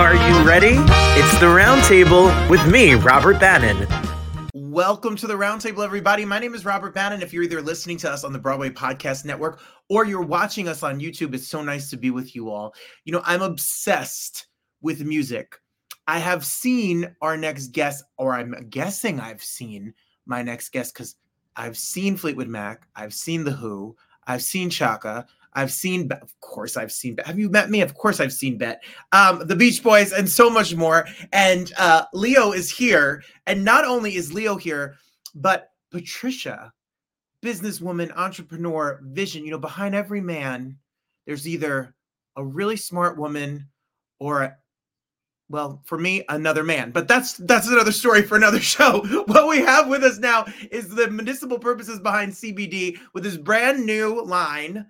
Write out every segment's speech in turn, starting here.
Are you ready? It's the Roundtable with me, Robert Bannon. Welcome to the Roundtable, everybody. My name is Robert Bannon. If you're either listening to us on the Broadway Podcast Network or you're watching us on YouTube, it's so nice to be with you all. You know, I'm obsessed with music. I have seen our next guest, or I'm guessing I've seen my next guest because I've seen Fleetwood Mac, I've seen The Who, I've seen Chaka, I've seen, of course, I've seen. Have you met me? Of course, I've seen Bette, um, the Beach Boys, and so much more. And uh, Leo is here, and not only is Leo here, but Patricia, businesswoman, entrepreneur, vision. You know, behind every man, there's either a really smart woman or well for me another man but that's that's another story for another show what we have with us now is the municipal purposes behind cbd with this brand new line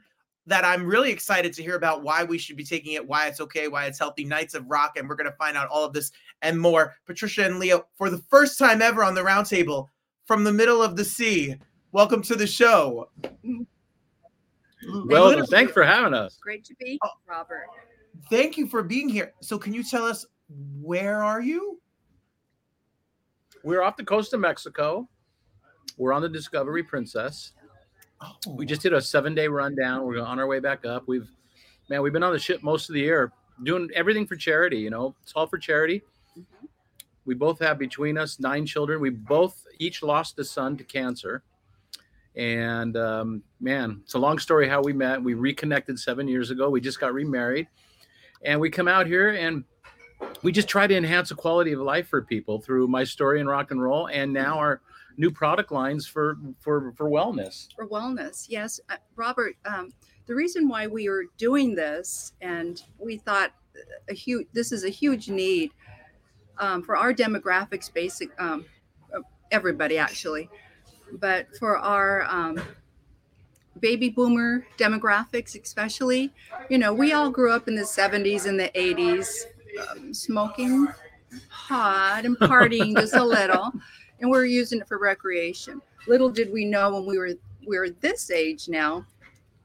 that I'm really excited to hear about why we should be taking it, why it's okay, why it's healthy. Knights of Rock, and we're going to find out all of this and more. Patricia and Leo, for the first time ever on the roundtable from the middle of the sea, welcome to the show. Mm-hmm. Well, thanks for having us. Great to be, oh, Robert. Thank you for being here. So, can you tell us where are you? We're off the coast of Mexico. We're on the Discovery Princess. Oh. We just did a seven day rundown. We're on our way back up. We've, man, we've been on the ship most of the year doing everything for charity. You know, it's all for charity. Mm-hmm. We both have between us nine children. We both each lost a son to cancer. And um, man, it's a long story how we met. We reconnected seven years ago. We just got remarried. And we come out here and we just try to enhance the quality of life for people through my story in rock and roll and now our new product lines for for for wellness For wellness, yes. Uh, Robert, um, the reason why we are doing this, and we thought a huge, this is a huge need um, for our demographics, basic, um, uh, everybody actually, but for our um, baby boomer demographics, especially, you know, we all grew up in the 70s and the 80s, um, smoking pot and partying just a little, and we are using it for recreation. Little did we know when we were we were this age now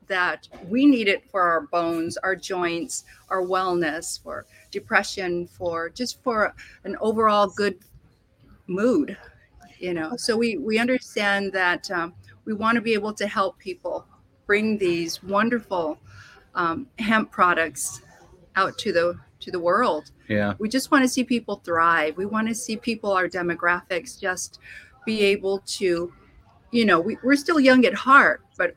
that we need it for our bones, our joints, our wellness, for depression, for just for an overall good mood. You know, so we we understand that um, we want to be able to help people bring these wonderful um, hemp products out to the to the world. yeah We just want to see people thrive. We want to see people, our demographics, just be able to, you know, we, we're still young at heart, but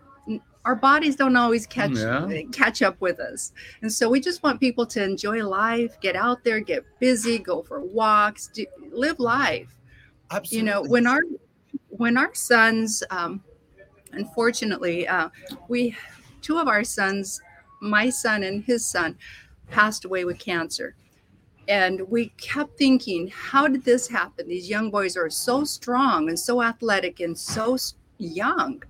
our bodies don't always catch Yeah. catch up with us. And so we just want people to enjoy life, get out there, get busy, go for walks, do, live life. Absolutely. You know, when our when our sons, um, unfortunately, uh, we two of our sons, my son and his son, passed away with cancer. And we kept thinking, how did this happen? These young boys are so strong and so athletic and so young.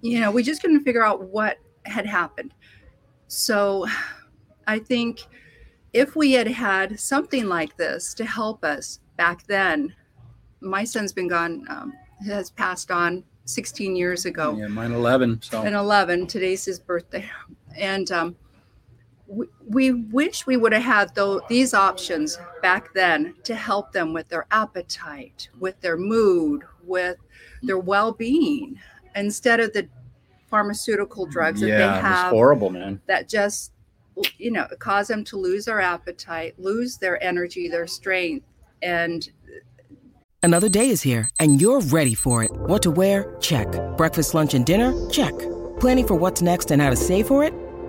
You know, we just couldn't figure out what had happened. So I think if we had had something like this to help us back then, my son's been gone, um, has passed on 16 years ago. Yeah, mine 11. So And 11. Today's his birthday, and um, we, we wish we would have had though these options back then to help them with their appetite, with their mood, with their mm. well-being, instead of the pharmaceutical drugs that they have horrible, man. that just you know cause them to lose their appetite lose their energy their strength and Another day is here, and you're ready for it. What to wear? Check. Breakfast, lunch, and dinner? Check. Planning for what's next and how to save for it?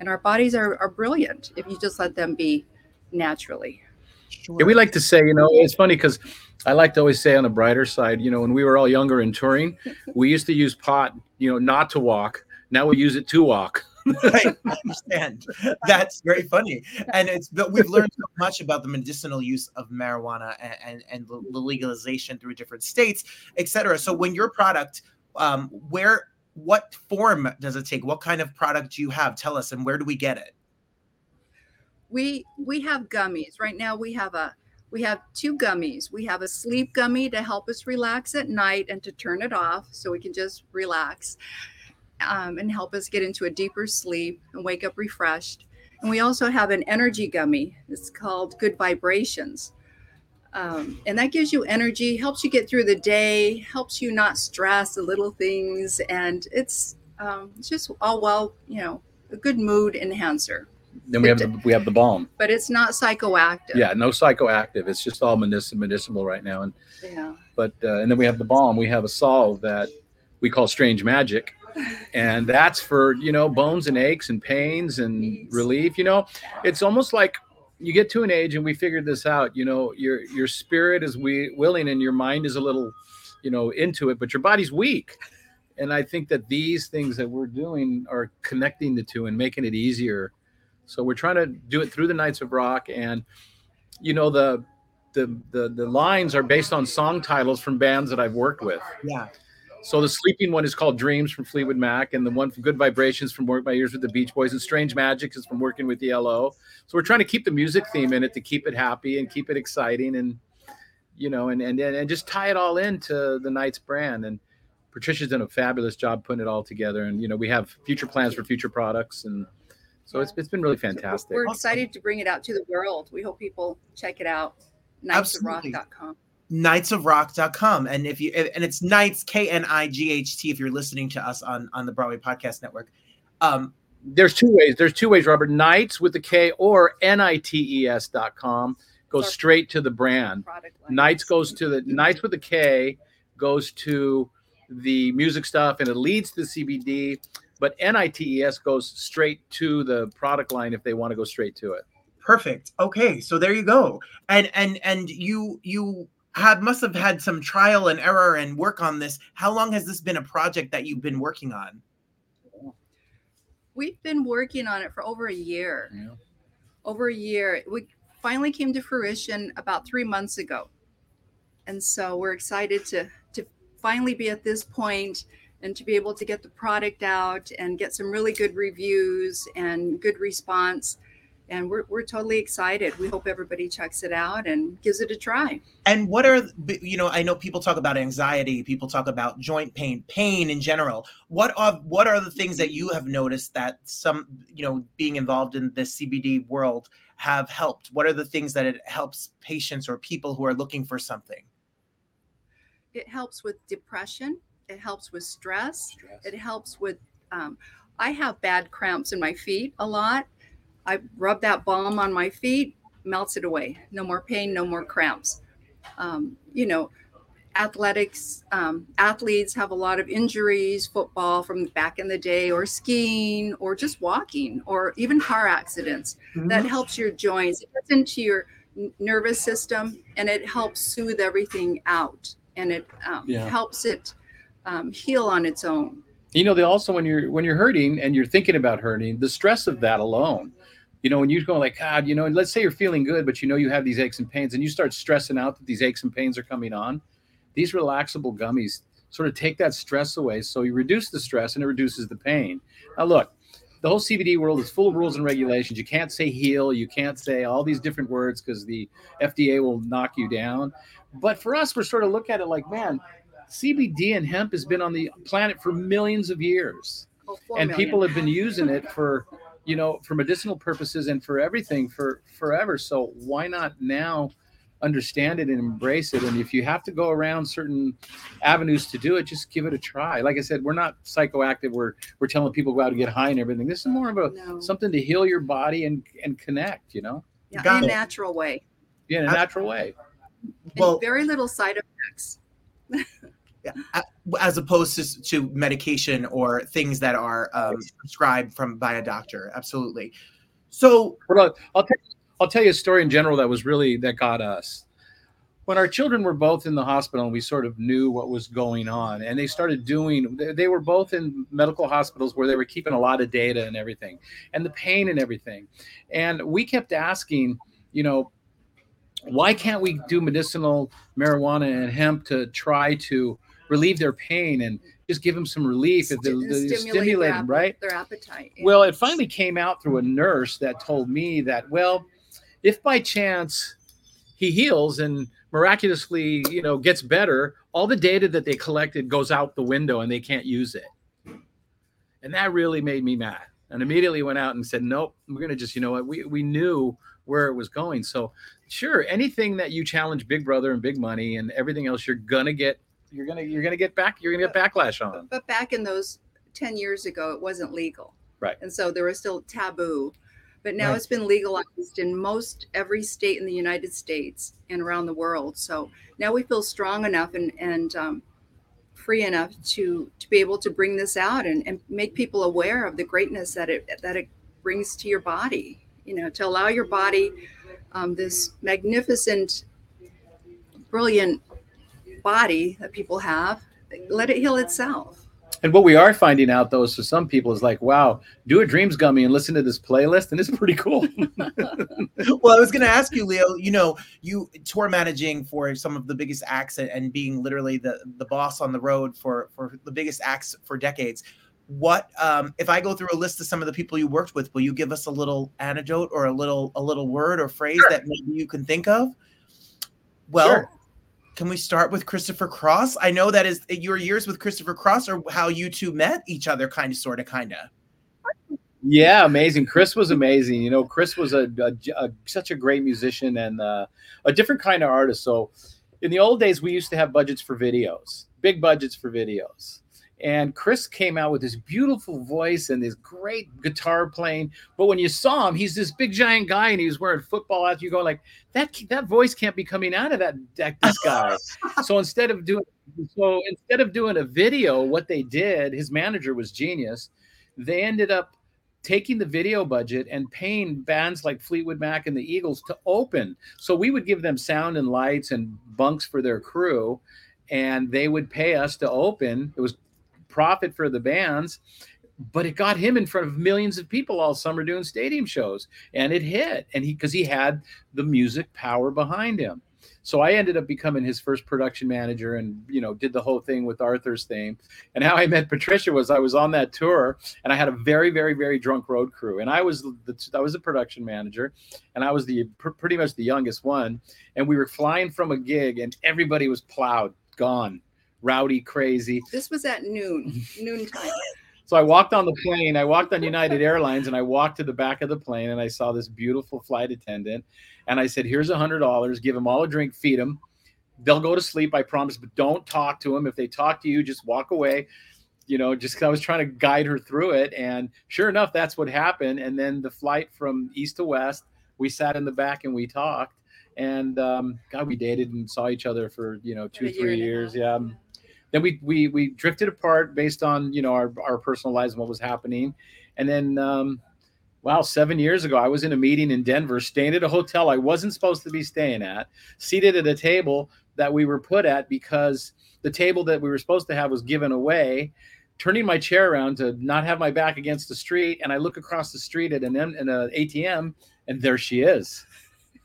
and our bodies are, are brilliant if you just let them be naturally Yeah, we like to say, you know, it's funny because I like to always say on the brighter side, you know, when we were all younger and touring, we used to use pot, you know, not to walk. Now we use it to walk. I understand. That's very funny, and it's but we've learned so much about the medicinal use of marijuana and and, and the the legalization through different states, etc. So when your product, um, where what form does it take? What kind of product do you have? Tell us, and where do we get it? we we have gummies right now we have a we have two gummies we have a sleep gummy to help us relax at night and to turn it off so we can just relax um, and help us get into a deeper sleep and wake up refreshed and we also have an energy gummy it's called good vibrations um, and that gives you energy helps you get through the day helps you not stress the little things and it's um, it's just all well you know a good mood enhancer Then we have the we have the balm. but it's not psychoactive. Yeah, no psychoactive. It's just all medicinal, medicinal right now. And Yeah. but uh, and then we have the balm. We have a salve that we call strange magic, and that's for you know bones and aches and pains and relief. You know, it's almost like you get to an age and we figured this out. You know, your your spirit is we willing and your mind is a little, you know, into it, but your body's weak. And I think that these things that we're doing are connecting the two and making it easier. So we're trying to do it through the Nights of Rock, and you know the the the, the lines are based on song titles from bands that I've worked with. Yeah. So the sleeping one is called Dreams from Fleetwood Mac, and the one from Good Vibrations from Work My Ears with the Beach Boys, and Strange Magic is from working with ELO. So we're trying to keep the music theme in it to keep it happy and keep it exciting, and you know, and and and just tie it all into the night's brand. And Patricia's done a fabulous job putting it all together, and you know, we have future plans for future products, and so it's it's been really fantastic. We're excited to bring it out to the world. We hope people check it out. Knightsofrock.com. knightsofrock.com and if you and it's knights k-n-i-g-h-t if you're listening to us on on the broadway podcast network um there's two ways. There's two ways, Robert. Knights with the K or N-I-T-E-S dot com goes straight to the brand. Knights goes to the Knights with the K goes to the music stuff and it leads to the CBD, but N-I-T-E-S goes straight to the product line if they want to go straight to it. perfect okay so there you go and and and you you have must have had some trial and error and work on this how long has this been a project that you've been working on We've been working on it for over a year. Over a year. We finally came to fruition about three months ago. And so we're excited to to finally be at this point and to be able to get the product out and get some really good reviews and good response. And we're, we're totally excited. We hope everybody checks it out and gives it a try. And what are you know? I know people talk about anxiety, people talk about joint pain, pain in general. What are what are the things that you have noticed that some you know being involved in the CBD world have helped? What are the things that it helps patients or people who are looking for something? It helps with depression. It helps with stress. Stress. It helps with. Um, I have bad cramps in my feet a lot. I rub that balm on my feet, melts it away. No more pain, no more cramps. Um, you know, athletics um, athletes have a lot of injuries football from back in the day or skiing or just walking or even car accidents that helps your joints it gets into your nervous system and it helps soothe everything out and it um, Yeah. helps it um, heal on its own you know they also when you're when you're hurting and you're thinking about hurting the stress of that alone you know when you go like god you know and let's say you're feeling good but you know you have these aches and pains and you start stressing out that these aches and pains are coming on these relaxable gummies sort of take that stress away so you reduce the stress and it reduces the pain now look the whole cbd world is full of rules and regulations you can't say heal you can't say all these different words because the fda will knock you down but for us we're sort of look at it like man CBD and hemp has been on the planet for millions of years. Oh, and million. people have been using it for, you know, for medicinal purposes and for everything for forever. So why not now understand it and embrace it? And if you have to go around certain avenues to do it, just give it a try. Like I said, we're not psychoactive. We're we're telling people go out and get high and everything. This is more of a No. something to heal your body and and connect. You know, yeah, Got in a natural way yeah, in a natural way. Well, and very little side effects a- as opposed to, to medication or things that are um, prescribed from by a doctor. Absolutely. So I'll, I'll, tell, I'll tell you a story in general that was really that got us. When our children were both in the hospital and we sort of knew what was going on, and they started doing, they, they were both in medical hospitals where they were keeping a lot of data and everything, and the pain and everything. And we kept asking, you know, why can't we do medicinal marijuana and hemp to try to relieve their pain and just give them some relief if they, Sti- they stimulate them, appe- right? their appetite yeah. Well, it finally came out through a nurse that told me that, well, if by chance he heals and miraculously, you know, gets better, all the data that they collected goes out the window and they can't use it. And that really made me mad. And immediately went out and said, nope, we're going to just, you know what, we, we knew where it was going. So, sure, anything that you challenge Big Brother and Big Money and everything else, you're going to get, you're going to, you're to get back, you're to get backlash on. but back in those 10 years ago it wasn't legal Right. and so there was still taboo but now Right. it's been legalized in most every state in the united states and around the world so now we feel strong enough and and um, free enough to to be able to bring this out and, and make people aware of the greatness that it that it brings to your body you know to allow your body um, this magnificent brilliant body that people have let it heal itself And what we are finding out, though, is for some people, is like, wow, do a dreams gummy and listen to this playlist, and it's pretty cool. well, I was going to ask you, Leo. You know, you tour managing for some of the biggest acts and, and being literally the the boss on the road for for the biggest acts for decades. What um, if I go through a list of some of the people you worked with? Will you give us a little anecdote or a little a little word or phrase that maybe you can think of? Well, Sure. Can we start with Christopher Cross? I know that is your years with Christopher Cross or how you two met each other, kind of, sort of, kind of. yeah, amazing. Chris was amazing. You know, Chris was a, a- a- such a great musician and uh, a different kind of artist. So, in the old days, we used to have budgets for videos, big budgets for videos. And Chris came out with this beautiful voice and this great guitar playing. But when you saw him, he's this big giant guy and he was wearing football out. You go like that. That voice can't be coming out of that, that this guy. so instead of doing so instead of doing a video, what they did, his manager was genius. They ended up taking the video budget and paying bands like Fleetwood Mac and the Eagles to open. So we would give them sound and lights and bunks for their crew, and they would pay us to open. It was profit for the bands, but it got him in front of millions of people all summer doing stadium shows, and it hit. And he because he had the music power behind him. So I ended up becoming his first production manager and you know did the whole thing with Arthur's theme. And how I met Patricia was I was on that tour and I had a very very very drunk road crew and I was the I was a production manager and I was the pr- pretty much the youngest one and we were flying from a gig and everybody was plowed gone rowdy crazy This was at noon, noontime. so I walked on the plane. I walked on United Airlines and I walked to the back of the plane and I saw this beautiful flight attendant. And I said, Here's a hundred dollars, give them all a drink, feed them. they'll go to sleep, I promise, but don't talk to them. If they talk to you, just walk away. You know, just I was trying to guide her through it, and sure enough, that's what happened. And then the flight from east to west, we sat in the back and we talked, and um, God, we dated and saw each other for you know two, three years. Yeah. Then we we we drifted apart based on you know our our personal lives and what was happening, and then um, wow, seven years ago, I was in a meeting in Denver, staying at a hotel I wasn't supposed to be staying at, seated at a table that we were put at because the table that we were supposed to have was given away. Turning my chair around to not have my back against the street, and I look across the street at an, an ATM, and there she is.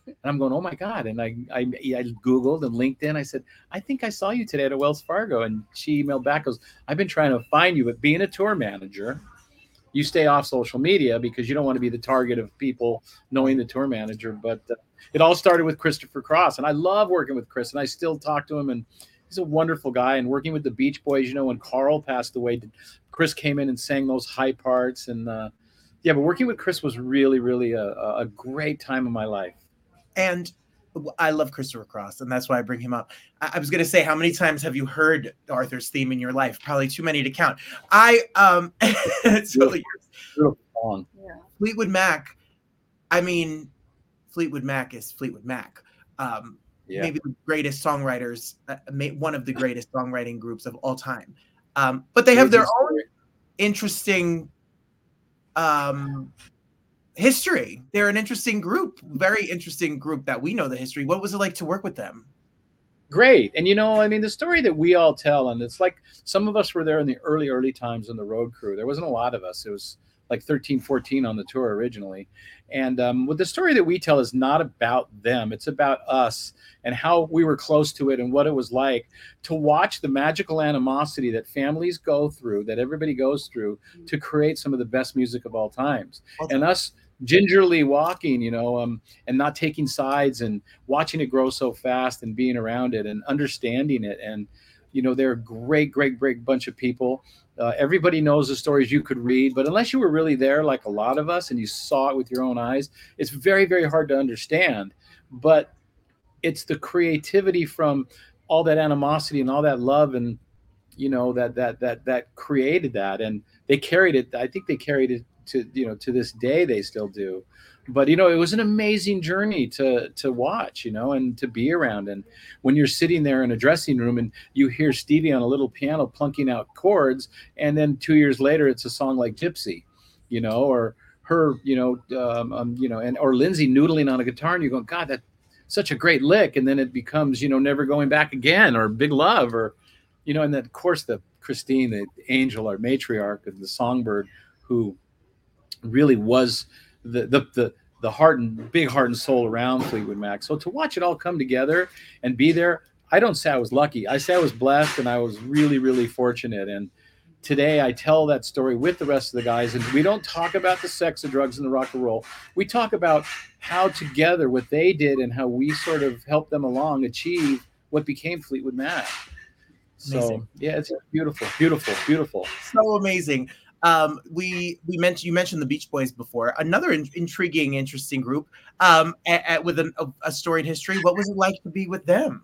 And I'm going, oh my God. And I, I, I Googled and LinkedIn. I said, I think I saw you today at a Wells Fargo. And she emailed back, goes, I've been trying to find you, but being a tour manager, you stay off social media because you don't want to be the target of people knowing the tour manager. But uh, it all started with Christopher Cross, and I love working with Chris, and I still talk to him, and he's a wonderful guy. And working with the Beach Boys, you know, when Carl passed away, Chris came in and sang those high parts, and uh, yeah, but working with Chris was really, really a, a great time of my life. And I love Christopher Cross, and that's why I bring him up. I, I was going to say, how many times have you heard Arthur's theme in your life? Probably too many to count. I um, so beautiful Yeah. Fleetwood Mac. I mean, Fleetwood Mac is Fleetwood Mac. Um, yeah. Maybe the greatest songwriters, uh, one of the greatest songwriting groups of all time. Um, but they have their own interesting um, history. They're an interesting group, very interesting group that we know the history. What was it like to work with them? Great. And you know, I mean, the story that we all tell, and it's like some of us were there in the early, early times in the road crew. There wasn't a lot of us. It was like 13, 14 on the tour originally. And um, what the story that we tell is not about them, it's about us and how we were close to it and what it was like to watch the magical animosity that families go through, that everybody goes through to create some of the best music of all times. Okay. And us gingerly walking, you know, um, and not taking sides and watching it grow so fast and being around it and understanding it. And, you know, they're a great, great, great bunch of people. Uh, everybody knows the stories you could read, but unless you were really there, like a lot of us, and you saw it with your own eyes, it's very, very hard to understand. But it's the creativity from all that animosity and all that love and you know that that that that created that and they carried it i think they carried it to you know to this day they still do. But you know it was an amazing journey to to watch you know and to be around. And when you're sitting there in a dressing room and you hear stevie on a little piano plunking out chords and then two years later it's a song like gypsy you know or her you know um, um, you know and or lindsey noodling on a guitar and you're going god that such a great lick. And then it becomes you know never going back again or big love or you know and then of course the christine the angel or matriarch of the songbird who really was the the the the heart and big heart and soul around Fleetwood Mac. So to watch it all come together and be there, I don't say I was lucky. I say I was blessed and I was really, really fortunate. And today I tell that story with the rest of the guys. And we don't talk about the sex, the drugs, and the rock and roll. We talk about how together what they did and how we sort of helped them along achieve what became Fleetwood Mac. So amazing. yeah, it's beautiful, beautiful, beautiful. So amazing. Um, we we mentioned you mentioned the Beach Boys before. Another in, intriguing, interesting group um, at, at, with an, a, a storied history. What was it like to be with them?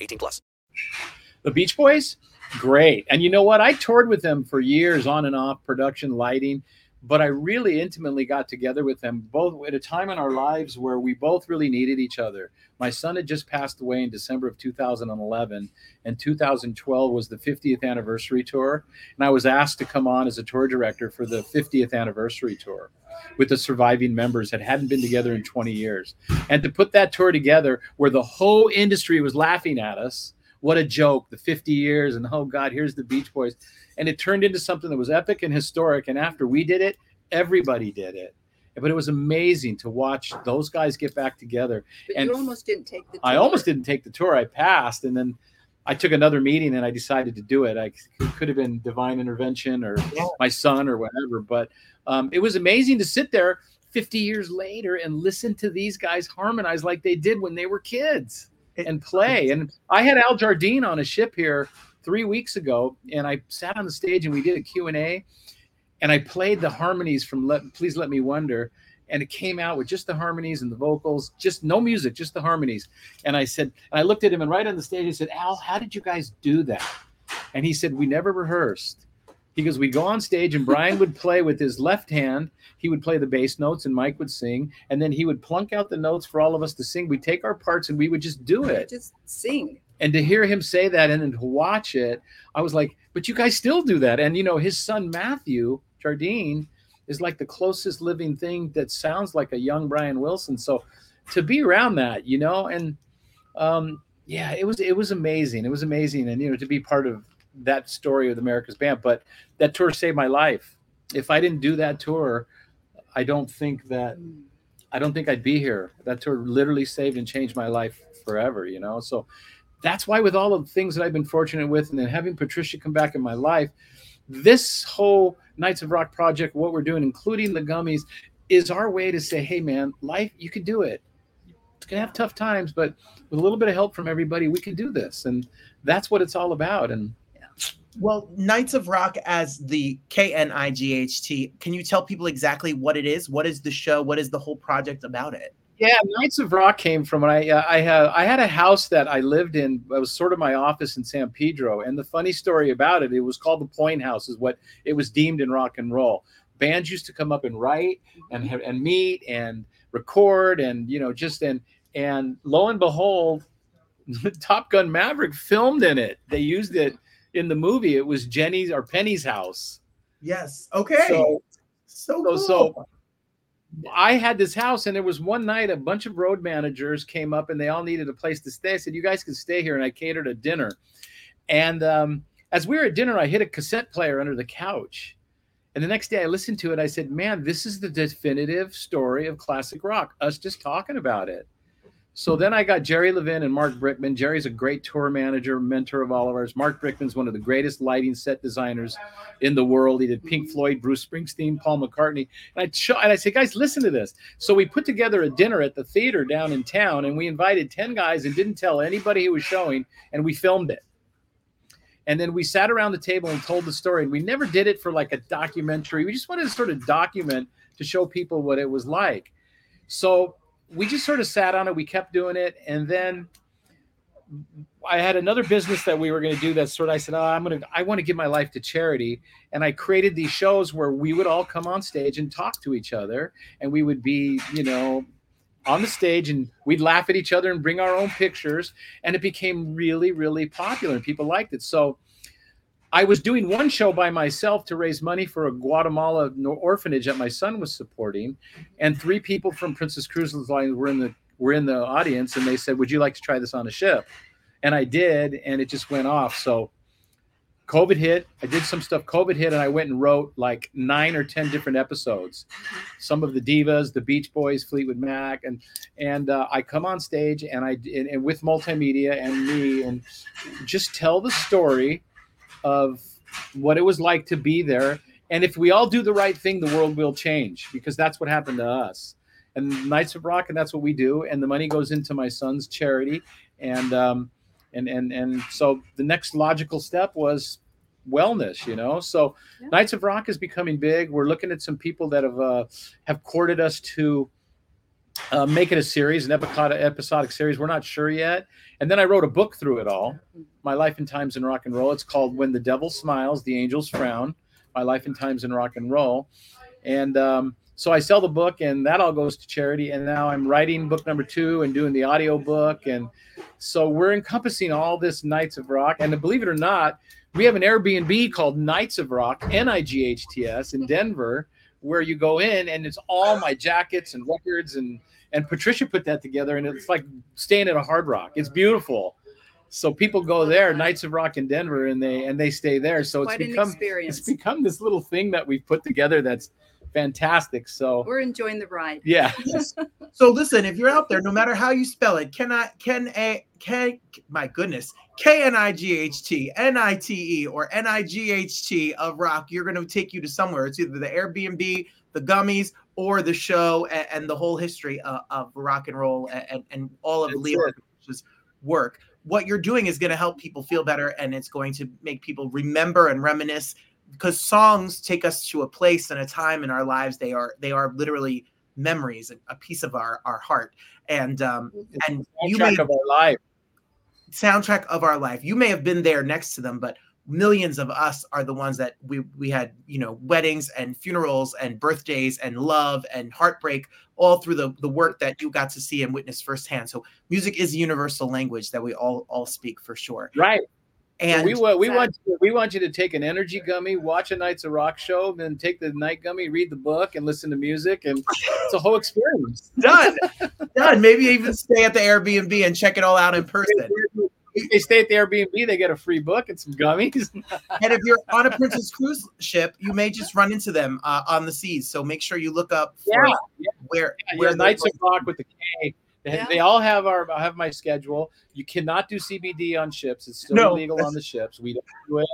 18 plus. The Beach Boys, great. And you know what? I toured with them for years on and off, production, lighting. But I really intimately got together with them both at a time in our lives where we both really needed each other. My son had just passed away in December of 2011, and 2012 was the 50th anniversary tour. And I was asked to come on as a tour director for the 50th anniversary tour with the surviving members that hadn't been together in 20 years. And to put that tour together where the whole industry was laughing at us, what a joke, the 50 years, and oh God, here's the Beach Boys and it turned into something that was epic and historic. And after we did it, everybody did it. But it was amazing to watch those guys get back together. But and you almost didn't take the. Tour. I almost didn't take the tour. I passed, and then I took another meeting and I decided to do it. I could have been divine intervention or my son or whatever, but um, it was amazing to sit there 50 years later and listen to these guys harmonize like they did when they were kids and play. And I had Al Jardine on a ship here three weeks ago, and I sat on the stage and we did a Q and A, and I played the harmonies from Let, "Please Let Me Wonder," and it came out with just the harmonies and the vocals, just no music, just the harmonies. And I said, and I looked at him, and right on the stage, I said, "Al, how did you guys do that?" And he said, "We never rehearsed." He goes, "We go on stage, and Brian would play with his left hand. He would play the bass notes, and Mike would sing, and then he would plunk out the notes for all of us to sing. We'd take our parts, and we would just do it. Just sing." and to hear him say that and then to watch it i was like but you guys still do that and you know his son matthew jardine is like the closest living thing that sounds like a young brian wilson so to be around that you know and um yeah it was it was amazing it was amazing and you know to be part of that story of america's band but that tour saved my life if i didn't do that tour i don't think that i don't think i'd be here that tour literally saved and changed my life forever you know so that's why with all the things that I've been fortunate with, and then having Patricia come back in my life, this whole Knights of Rock project, what we're doing, including the gummies, is our way to say, hey man, life, you can do it. It's gonna have tough times, but with a little bit of help from everybody, we can do this. And that's what it's all about. And well, Knights of Rock as the K N I G H T. Can you tell people exactly what it is? What is the show? What is the whole project about it? Yeah, Knights of Rock came from when I uh, I had I had a house that I lived in. It was sort of my office in San Pedro, and the funny story about it, it was called the Point House, is what it was deemed in rock and roll. Bands used to come up and write and and meet and record and you know just and and lo and behold, Top Gun Maverick filmed in it. They used it in the movie. It was Jenny's or Penny's house. Yes. Okay. So so cool. so, I had this house, and there was one night a bunch of road managers came up, and they all needed a place to stay. I said, "You guys can stay here," and I catered a dinner. And um, as we were at dinner, I hit a cassette player under the couch. And the next day, I listened to it. I said, "Man, this is the definitive story of classic rock. Us just talking about it." So then I got Jerry Levin and Marc Brickman. Jerry's a great tour manager, mentor of all of ours. Marc Brickman's one of the greatest lighting set designers in the world. He did Pink Floyd, Bruce Springsteen, Paul McCartney. And I show, and I said, guys, listen to this. So we put together a dinner at the theater down in town, and we invited 10 guys and didn't tell anybody who was showing, and we filmed it. And then we sat around the table and told the story. And we never did it for like a documentary. We just wanted to sort of document to show people what it was like. So we just sort of sat on it. We kept doing it, and then I had another business that we were going to do. That sort of I said, oh, I'm going to I want to give my life to charity, and I created these shows where we would all come on stage and talk to each other, and we would be, you know, on the stage and we'd laugh at each other and bring our own pictures and it became really really popular and people liked it so I was doing one show by myself to raise money for a Guatemala orphanage that my son was supporting, and three people from Princess Cruises Line were in the were in the audience, and they said, "Would you like to try this on a ship?" And I did, and it just went off. So, COVID hit. I did some stuff. COVID hit, and I went and wrote like nine or ten different episodes. Some of the divas, the Beach Boys, Fleetwood Mac, and and uh, I come on stage and I and, and with multimedia and me and just tell the story of what it was like to be there. And if we all do the right thing, the world will change because that's what happened to us. And Nights of Rock, and that's what we do. And the money goes into my son's charity. And um, and and and so the next logical step was wellness you know so yeah. Nights of Rock is becoming big we're looking at some people that have uh, have courted us to uh, make it a series, an episodic, episodic series. We're not sure yet. And then I wrote a book through it all, My Life and Times in Rock and Roll. It's called When the Devil Smiles, the Angels Frown, My Life and Times in Rock and Roll. And um, so I sell the book, and that all goes to charity. And now I'm writing book number two and doing the audio book, and so we're encompassing all this Nights of Rock. And believe it or not, we have an Airbnb called Nights of Rock, N I G H T S, in Denver, where you go in and it's all my jackets and records and and Patricia put that together, and it's like staying at a Hard Rock. It's beautiful. So people go there, Nights of Rock in Denver, and they and they stay there. So Quite it's an become experience. it's become this little thing that we've put together that's fantastic. So We're enjoying the ride. yeah. So listen, if you're out there, no matter how you spell it, can I can a K my goodness, K N I G H T, N I T E, or N I G H T of rock, you're gonna take you to somewhere. It's either the Airbnb, the gummies, or the show and, and the whole history of, of rock and roll and, and, all of That's Leo it. Rich's work. What you're doing is going to help people feel better and it's going to make people remember and reminisce because songs take us to a place and a time in our lives. They are they are literally memories, a, a piece of our our heart. And um and you may Soundtrack of our life. soundtrack of our life. You may have been there next to them, but millions of us are the ones that we we had, you know, weddings and funerals and birthdays and love and heartbreak all through the the work that you got to see and witness firsthand. So music is a universal language that we all all speak for sure. Right. And we want we want you, we want you to take an energy gummy, watch a Nights of Rock show, then take the night gummy, read the book, and listen to music, and it's a whole experience. done. done. Maybe even stay at the Airbnb and check it all out in person. If they stay at the Airbnb, they get a free book and some gummies. and if you're on a Princess cruise ship, you may just run into them uh, on the seas. So make sure you look up Yeah, where Yeah, where yeah, Nights of Rock with the K. They, Yeah. they all have our I have my schedule. You cannot do CBD on ships. It's still No, illegal on the ships. We don't do it.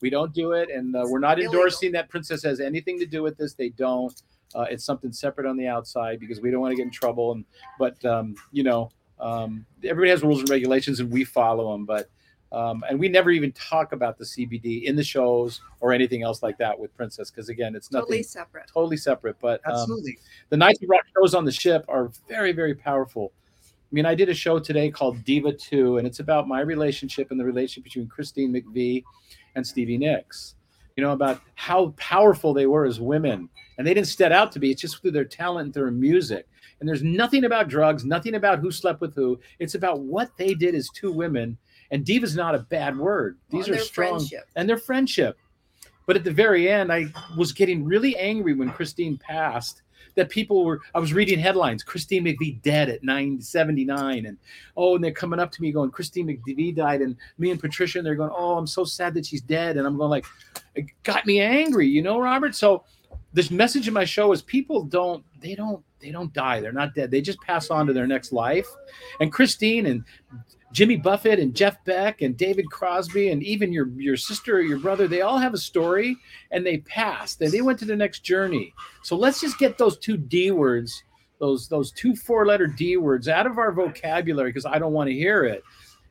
We don't do it, and uh, we're not Illegal. endorsing that Princess has anything to do with this. They don't. Uh, it's something separate on the outside because we don't want to get in trouble. And but um, you know, um, everybody has rules and regulations, and we follow them. But um, and we never even talk about the CBD in the shows or anything else like that with Princess because again, it's nothing Totally separate. totally separate. But um, absolutely. the Nights of Rock shows on the ship are very, very powerful. I mean, I did a show today called Diva 2, and it's about my relationship and the relationship between Christine McVie and Stevie Nicks. You know, about how powerful they were as women. And they didn't set out to be, it's just through their talent and their music. And there's nothing about drugs, nothing about who slept with who. It's about what they did as two women. And diva's not a bad word. These and are strong friendship. and their friendship. But at the very end, I was getting really angry when Christine passed. That people were, I was reading headlines, Christine McVie dead at 979. And oh, and they're coming up to me going, Christine McVie died. And me and Patricia, and they're going, oh, I'm so sad that she's dead. And I'm going, like, it got me angry, you know, Robert? So this message in my show is people don't, they don't, they don't die. They're not dead. They just pass on to their next life. And Christine and Jimmy Buffett and Jeff Beck and David Crosby and even your your sister or your brother, they all have a story and they passed and they went to the next journey. So let's just get those two D words, those those two four letter D words out of our vocabulary because I don't want to hear it.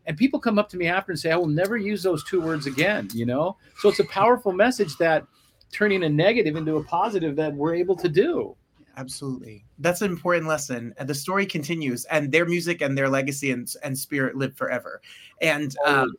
And people come up to me after and say, I will never use those two words again, you know? So it's a powerful message that turning a negative into a positive that we're able to do. Absolutely. That's an important lesson. And the story continues, and their music and their legacy and, and spirit live forever. And um,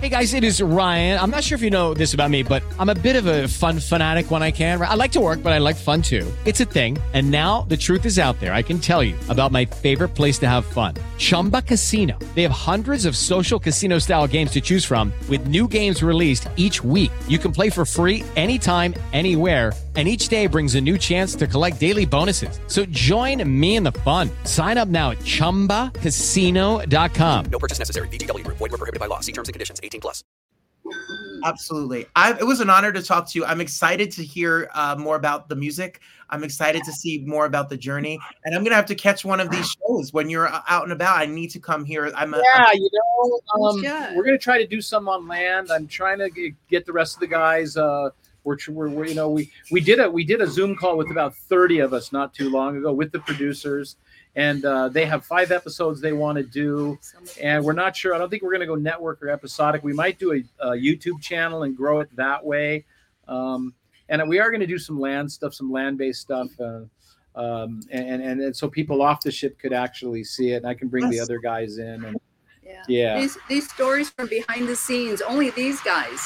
Hey guys, it is Ryan. I'm not sure if you know this about me, but I'm a bit of a fun fanatic when I can. I like to work, but I like fun too. It's a thing. And now the truth is out there. I can tell you about my favorite place to have fun Chumba Casino. They have hundreds of social casino style games to choose from, with new games released each week. You can play for free anytime, anywhere. And each day brings a new chance to collect daily bonuses. So join me in the fun. Sign up now at chumbacasino.com. No purchase necessary. VGW Group. Void were prohibited by law. See terms and conditions. 18 plus. Absolutely. I, it was an honor to talk to you. I'm excited to hear uh, more about the music. I'm excited to see more about the journey. And I'm going to have to catch one of these shows when you're uh, out and about. I need to come here. I'm a, Yeah, I'm- you know, um, should. we're gonna try to do some on land. I'm trying to get the rest of the guys. Uh, we're, we're, we're you know we we did a we did a Zoom call with about 30 of us not too long ago with the producers, and uh, they have five episodes they want to do, and we're not sure. I don't think we're gonna go network or episodic. We might do a, a YouTube channel and grow it that way. Um, and we are going to do some land stuff, some land-based stuff. Uh, um, and, and and so people off the ship could actually see it, and I can bring the other guys in, and Yeah. yeah, These these stories from behind the scenes, only these guys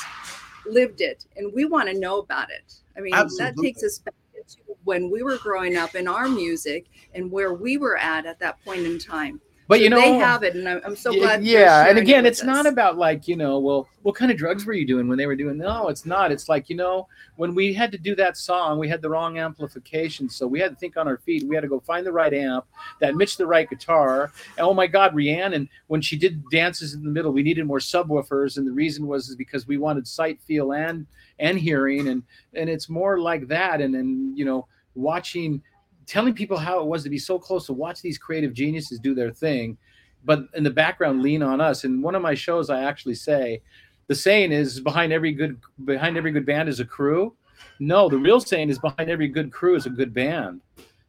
lived it, and we want to know about it. I mean, that takes us back to when we were growing up in our music and where we were at at that point in time. But So you know, they have it, and I'm, I'm so glad. Yeah, and sharing it again, it's us. not about like you know, well, what kind of drugs were you doing when they were doing? No, it's not. It's like you know, when we had to do that song, we had the wrong amplification, so we had to think on our feet. We had to go find the right amp that matched the right guitar. And oh my God, Rhiannon, when she did dances in the middle, we needed more subwoofers, and the reason was is because we wanted sight, feel, and and hearing, and and it's more like that. And then you know, watching, telling people how it was to be so close to watch these creative geniuses do their thing but in the background lean on us. In one of my shows i actually say the saying is behind every good behind every good band is a crew. No the real saying is behind every good crew is a good band.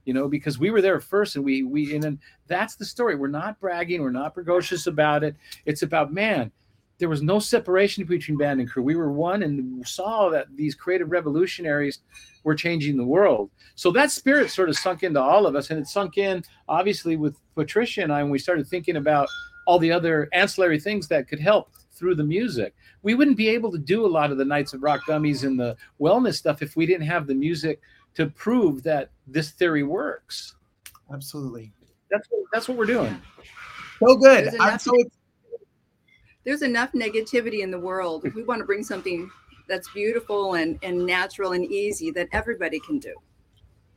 You know because we were there first and we we and then that's the story. We're not bragging. We're not precocious about it. It's about man there was no separation between band and crew. We were one and saw that these creative revolutionaries were changing the world. So that spirit sort of sunk into all of us and it sunk in obviously with patricia and i when we started thinking about all the other ancillary things that could help through the music. We wouldn't be able to do a lot of the Knights of Rock dummies and the wellness stuff if we didn't have the music to prove that this theory works. Absolutely. that's what, that's what we're doing. So good. I'm enough- so There's enough negativity in the world. If we want to bring something that's beautiful and, and natural and easy that everybody can do.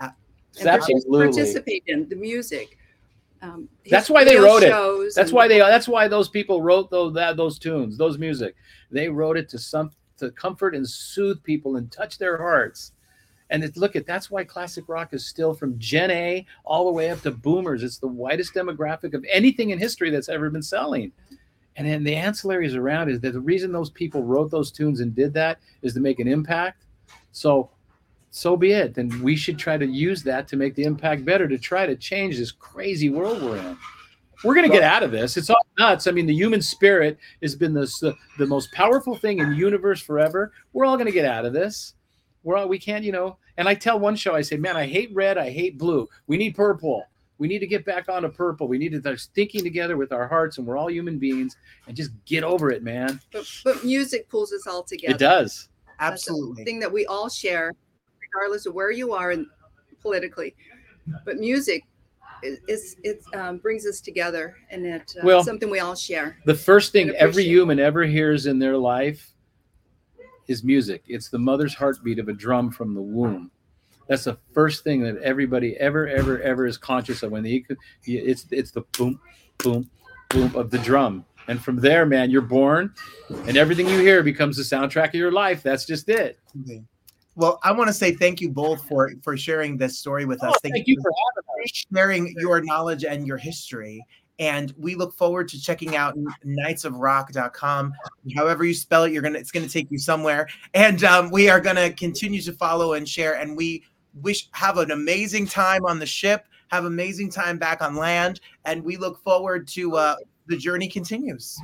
And Absolutely. participate in the music. Um, That's why they wrote it. That's why they. That's why those people wrote those that those tunes, those music. They wrote it to some to comfort and soothe people and touch their hearts. And it, look at that's why classic rock is still from Gen A all the way up to Boomers. It's the widest demographic of anything in history that's ever been selling. And then the ancillaries around is that the reason those people wrote those tunes and did that is to make an impact. So so be it. Then we should try to use that to make the impact better, to try to change this crazy world we're in. We're going to get out of this. It's all nuts. I mean, the human spirit has been this, the, the most powerful thing in the universe forever. We're all going to get out of this. We're all, we can't, you know. And I tell one show, I say, man, I hate red. I hate blue. We need purple. We need to get back onto purple. We need to start thinking together with our hearts, and we're all human beings, and just get over it, man. But, but music pulls us all together. It does. That's the thing that we all share, regardless of where you are in, politically. But music is, is it um, brings us together, and it's uh, Well, something we all share. The first thing every human ever hears in their life is music. It's the mother's heartbeat of a drum from the womb. That's the first thing that everybody ever, ever, ever is conscious of. When the it's it's the boom, boom, boom of the drum, and from there, man, you're born, and everything you hear becomes the soundtrack of your life. That's just it. Well, I want to say thank you both for for sharing this story with us. Oh, thank you for having us. sharing your knowledge and your history. And we look forward to checking out knightsofrock.com. However you spell it, you're gonna it's gonna take you somewhere. And um, we are gonna continue to follow and share. And we wish have an amazing time on the ship, have amazing time back on land, and we look forward to uh, the journey continues.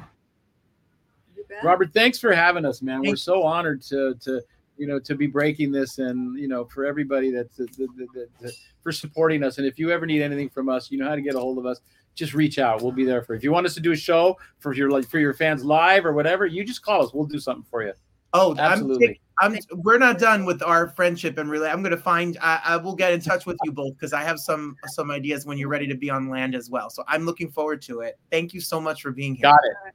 Robert, thanks for having us, man. We're so honored to to you know to be breaking this, and you know for everybody that's that, that, that, that- for supporting us. And if you ever need anything from us, you know how to get a hold of us. Just reach out. We'll be there for. you. If you want us to do a show for your like for your fans live or whatever, you just call us. We'll do something for you. Oh, absolutely. I'm, we're not done with our friendship and really I'm gonna find I, I will get in touch with you both because I have some some ideas when you're ready to be on land as well. So I'm looking forward to it. Thank you so much for being here. Got it.